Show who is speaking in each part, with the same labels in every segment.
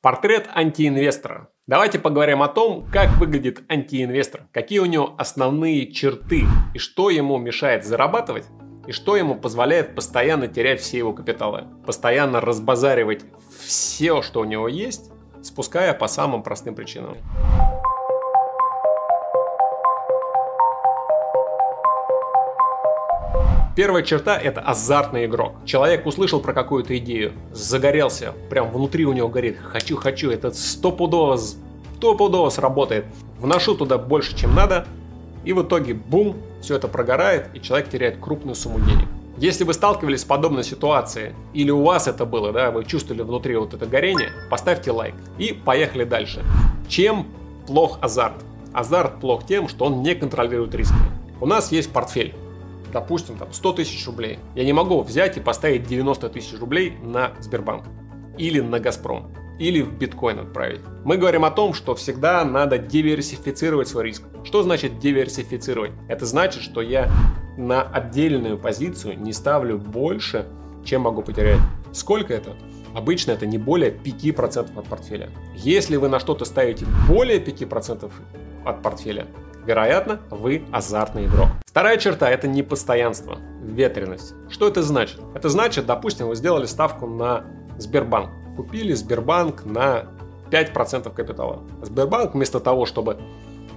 Speaker 1: Портрет антиинвестора. Давайте поговорим о том, как выглядит антиинвестор, какие у него основные черты и что ему мешает зарабатывать и что ему позволяет постоянно терять все его капиталы, постоянно разбазаривать все, что у него есть, спуская по самым простым причинам. Первая черта – это азартный игрок. Человек услышал про какую-то идею, загорелся, прям внутри у него горит «хочу, хочу», это стопудово, стопудово сработает. Вношу туда больше, чем надо, и в итоге бум, все это прогорает, и человек теряет крупную сумму денег. Если вы сталкивались с подобной ситуацией, или у вас это было, да, вы чувствовали внутри вот это горение, поставьте лайк. И поехали дальше. Чем плох азарт? Азарт плох тем, что он не контролирует риски. У нас есть портфель допустим, там 100 тысяч рублей. Я не могу взять и поставить 90 тысяч рублей на Сбербанк или на Газпром или в биткоин отправить. Мы говорим о том, что всегда надо диверсифицировать свой риск. Что значит диверсифицировать? Это значит, что я на отдельную позицию не ставлю больше, чем могу потерять. Сколько это? Обычно это не более 5% от портфеля. Если вы на что-то ставите более 5% от портфеля, вероятно, вы азартный игрок. Вторая черта – это непостоянство, ветренность. Что это значит? Это значит, допустим, вы сделали ставку на Сбербанк. Купили Сбербанк на 5% капитала. Сбербанк вместо того, чтобы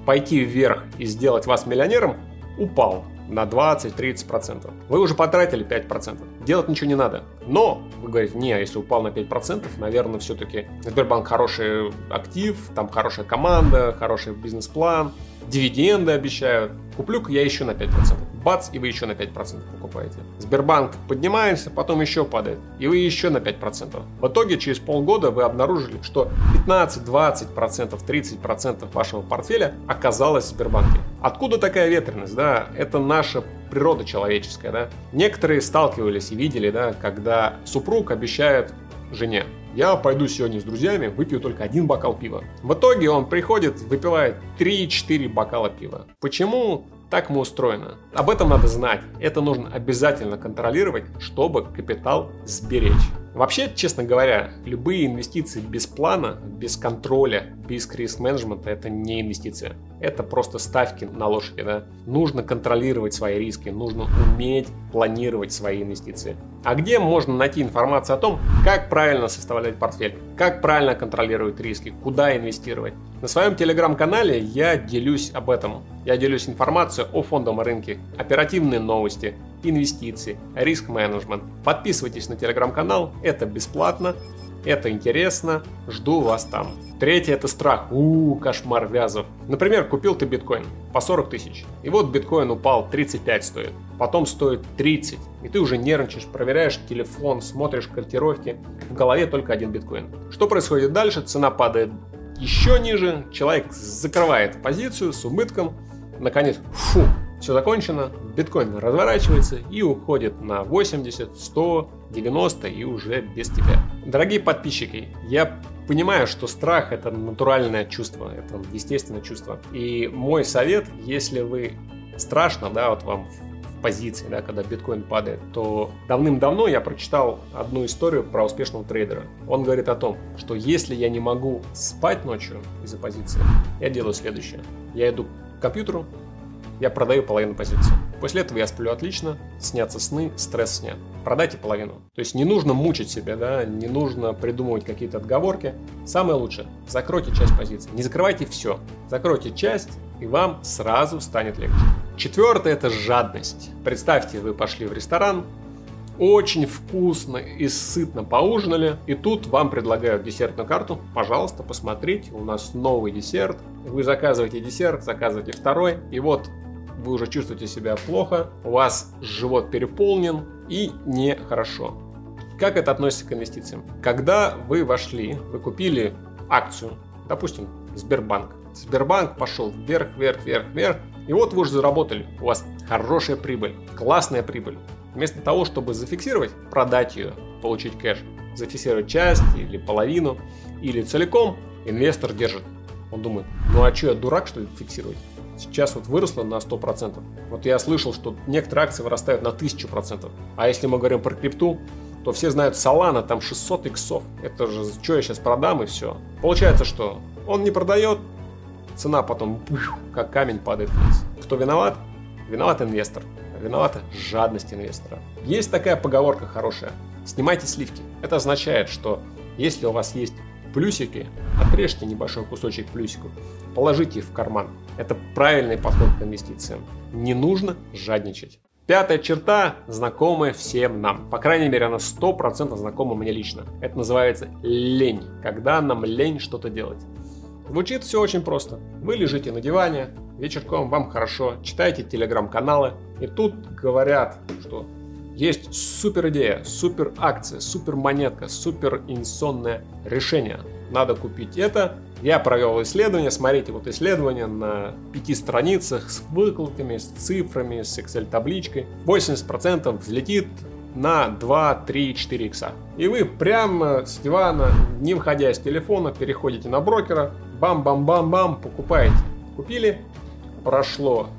Speaker 1: пойти вверх и сделать вас миллионером, упал на 20-30%. Вы уже потратили 5%. Делать ничего не надо. Но вы говорите, не, а если упал на 5%, наверное, все-таки Сбербанк хороший актив, там хорошая команда, хороший бизнес-план, дивиденды обещают. Куплю-ка я еще на 5%. Бац, и вы еще на 5% покупаете. Сбербанк поднимается, потом еще падает, и вы еще на 5%. В итоге через полгода вы обнаружили, что 15, 20%, 30% вашего портфеля оказалось в Сбербанке. Откуда такая ветренность? Да, это наша природа человеческая. Да? Некоторые сталкивались и видели, да, когда супруг обещает жене, я пойду сегодня с друзьями, выпью только один бокал пива. В итоге он приходит, выпивает 3-4 бокала пива. Почему так мы устроены? Об этом надо знать. Это нужно обязательно контролировать, чтобы капитал сберечь. Вообще, честно говоря, любые инвестиции без плана, без контроля, без риск-менеджмента – это не инвестиция. Это просто ставки на лошади. Да? Нужно контролировать свои риски, нужно уметь планировать свои инвестиции. А где можно найти информацию о том, как правильно составлять портфель, как правильно контролировать риски, куда инвестировать? На своем телеграм-канале я делюсь об этом. Я делюсь информацией о фондовом рынке, оперативные новости, инвестиции, риск-менеджмент. Подписывайтесь на телеграм-канал, это бесплатно, это интересно, жду вас там. Третье это страх. У, кошмар вязов. Например, купил ты биткоин по 40 тысяч. И вот биткоин упал 35 стоит. Потом стоит 30. И ты уже нервничаешь, проверяешь телефон, смотришь котировки. В голове только один биткоин. Что происходит дальше? Цена падает еще ниже. Человек закрывает позицию с убытком. Наконец, фу, все закончено, биткоин разворачивается и уходит на 80, 100, 90 и уже без тебя. Дорогие подписчики, я понимаю, что страх это натуральное чувство, это естественное чувство. И мой совет, если вы страшно, да, вот вам в позиции, да, когда биткоин падает, то давным-давно я прочитал одну историю про успешного трейдера. Он говорит о том, что если я не могу спать ночью из-за позиции, я делаю следующее. Я иду к компьютеру, я продаю половину позиции. После этого я сплю отлично, снятся сны, стресс снят. Продайте половину. То есть не нужно мучить себя, да, не нужно придумывать какие-то отговорки. Самое лучшее, закройте часть позиции. Не закрывайте все. Закройте часть, и вам сразу станет легче. Четвертое – это жадность. Представьте, вы пошли в ресторан, очень вкусно и сытно поужинали, и тут вам предлагают десертную карту. Пожалуйста, посмотрите, у нас новый десерт. Вы заказываете десерт, заказываете второй, и вот вы уже чувствуете себя плохо, у вас живот переполнен и нехорошо. Как это относится к инвестициям? Когда вы вошли, вы купили акцию, допустим, Сбербанк. Сбербанк пошел вверх, вверх, вверх, вверх, и вот вы уже заработали. У вас хорошая прибыль, классная прибыль. Вместо того, чтобы зафиксировать, продать ее, получить кэш, зафиксировать часть или половину, или целиком, инвестор держит. Он думает, ну а что, я дурак, что ли, фиксировать? Сейчас вот выросло на 100%. Вот я слышал, что некоторые акции вырастают на 1000%. А если мы говорим про крипту, то все знают Solana, там 600 иксов. Это же, что я сейчас продам и все. Получается, что он не продает, цена потом как камень падает вниз. Кто виноват? Виноват инвестор. Виновата жадность инвестора. Есть такая поговорка хорошая. Снимайте сливки. Это означает, что если у вас есть плюсики, отрежьте небольшой кусочек плюсиков, положите их в карман. Это правильный подход к инвестициям. Не нужно жадничать. Пятая черта, знакомая всем нам. По крайней мере, она 100% знакома мне лично. Это называется лень. Когда нам лень что-то делать. Звучит все очень просто. Вы лежите на диване, вечерком вам хорошо, читаете телеграм-каналы, и тут говорят, что есть супер идея, супер акция, супер монетка, супер инвестиционное решение. Надо купить это. Я провел исследование, смотрите, вот исследование на пяти страницах с выкладками, с цифрами, с Excel табличкой. 80% взлетит на 2, 3, 4 икса. И вы прямо с дивана, не выходя из телефона, переходите на брокера, бам-бам-бам-бам, покупаете. Купили, прошло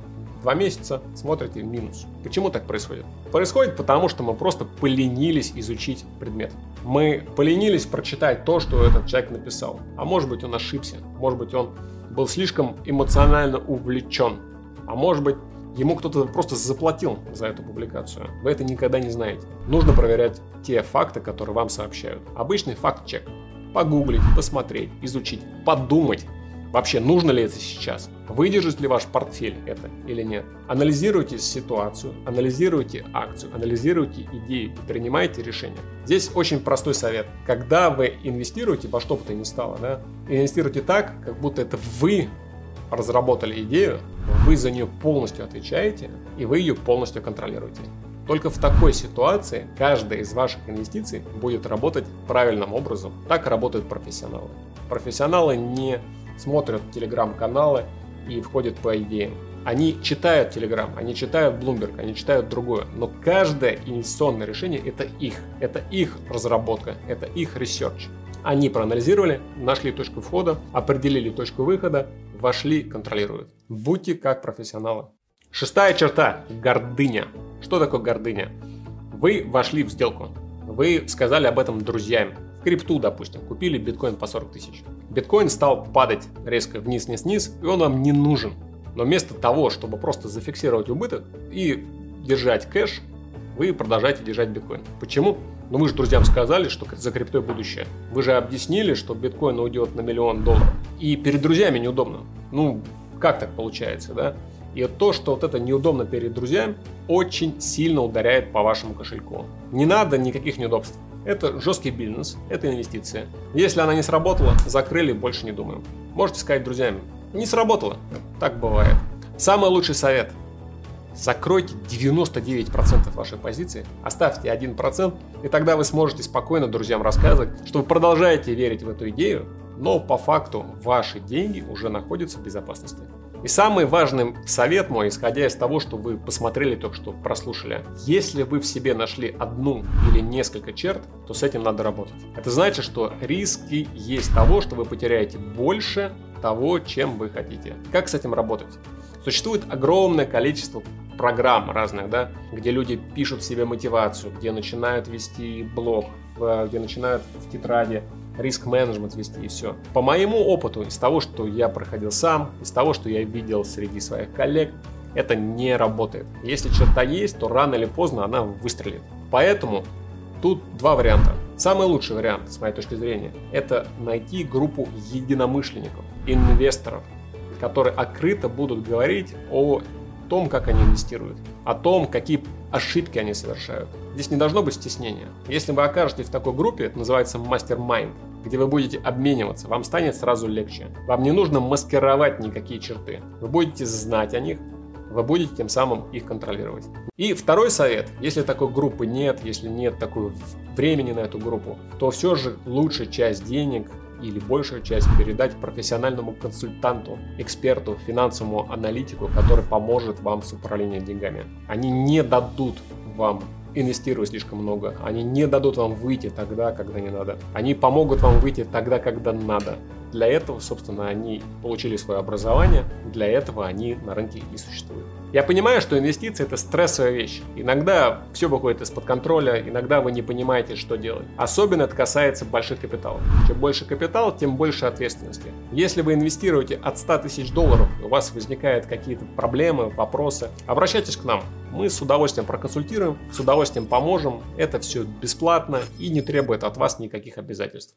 Speaker 1: два месяца, смотрите минус. Почему так происходит? Происходит потому, что мы просто поленились изучить предмет. Мы поленились прочитать то, что этот человек написал. А может быть он ошибся, может быть он был слишком эмоционально увлечен, а может быть ему кто-то просто заплатил за эту публикацию. Вы это никогда не знаете. Нужно проверять те факты, которые вам сообщают. Обычный факт-чек. Погуглить, посмотреть, изучить, подумать, Вообще, нужно ли это сейчас? Выдержит ли ваш портфель это или нет? Анализируйте ситуацию, анализируйте акцию, анализируйте идеи и принимайте решения. Здесь очень простой совет. Когда вы инвестируете во что бы то ни стало, да, инвестируйте так, как будто это вы разработали идею, вы за нее полностью отвечаете и вы ее полностью контролируете. Только в такой ситуации каждая из ваших инвестиций будет работать правильным образом. Так работают профессионалы. Профессионалы не смотрят телеграм-каналы и входят по идеям. Они читают Telegram, они читают Bloomberg, они читают другое. Но каждое инвестиционное решение это их. Это их разработка, это их research. Они проанализировали, нашли точку входа, определили точку выхода, вошли, контролируют. Будьте как профессионалы. Шестая черта – гордыня. Что такое гордыня? Вы вошли в сделку. Вы сказали об этом друзьям. Крипту, допустим, купили биткоин по 40 тысяч биткоин стал падать резко вниз-вниз-вниз, и он вам не нужен. Но вместо того, чтобы просто зафиксировать убыток и держать кэш, вы продолжаете держать биткоин. Почему? Ну вы же друзьям сказали, что за криптой будущее. Вы же объяснили, что биткоин уйдет на миллион долларов. И перед друзьями неудобно. Ну, как так получается, да? И то, что вот это неудобно перед друзьями, очень сильно ударяет по вашему кошельку. Не надо никаких неудобств. Это жесткий бизнес, это инвестиция. Если она не сработала, закрыли, больше не думаем. Можете сказать друзьям, не сработало, так бывает. Самый лучший совет. Закройте 99% вашей позиции, оставьте 1%, и тогда вы сможете спокойно друзьям рассказывать, что вы продолжаете верить в эту идею, но по факту ваши деньги уже находятся в безопасности. И самый важный совет мой, исходя из того, что вы посмотрели только что, прослушали. Если вы в себе нашли одну или несколько черт, то с этим надо работать. Это значит, что риски есть того, что вы потеряете больше того, чем вы хотите. Как с этим работать? Существует огромное количество программ разных, да, где люди пишут себе мотивацию, где начинают вести блог, где начинают в тетради риск-менеджмент вести и все. По моему опыту, из того, что я проходил сам, из того, что я видел среди своих коллег, это не работает. Если черта есть, то рано или поздно она выстрелит. Поэтому тут два варианта. Самый лучший вариант, с моей точки зрения, это найти группу единомышленников, инвесторов, которые открыто будут говорить о том, как они инвестируют, о том, какие ошибки они совершают. Здесь не должно быть стеснения. Если вы окажетесь в такой группе, это называется мастер-майнд, где вы будете обмениваться, вам станет сразу легче. Вам не нужно маскировать никакие черты. Вы будете знать о них, вы будете тем самым их контролировать. И второй совет, если такой группы нет, если нет такой времени на эту группу, то все же лучшая часть денег или большую часть передать профессиональному консультанту, эксперту, финансовому аналитику, который поможет вам с управлением деньгами. Они не дадут вам инвестировать слишком много. Они не дадут вам выйти тогда, когда не надо. Они помогут вам выйти тогда, когда надо. Для этого, собственно, они получили свое образование, для этого они на рынке и существуют. Я понимаю, что инвестиции это стрессовая вещь. Иногда все выходит из-под контроля, иногда вы не понимаете, что делать. Особенно это касается больших капиталов. Чем больше капитал, тем больше ответственности. Если вы инвестируете от 100 тысяч долларов, у вас возникают какие-то проблемы, вопросы, обращайтесь к нам. Мы с удовольствием проконсультируем, с удовольствием поможем. Это все бесплатно и не требует от вас никаких обязательств.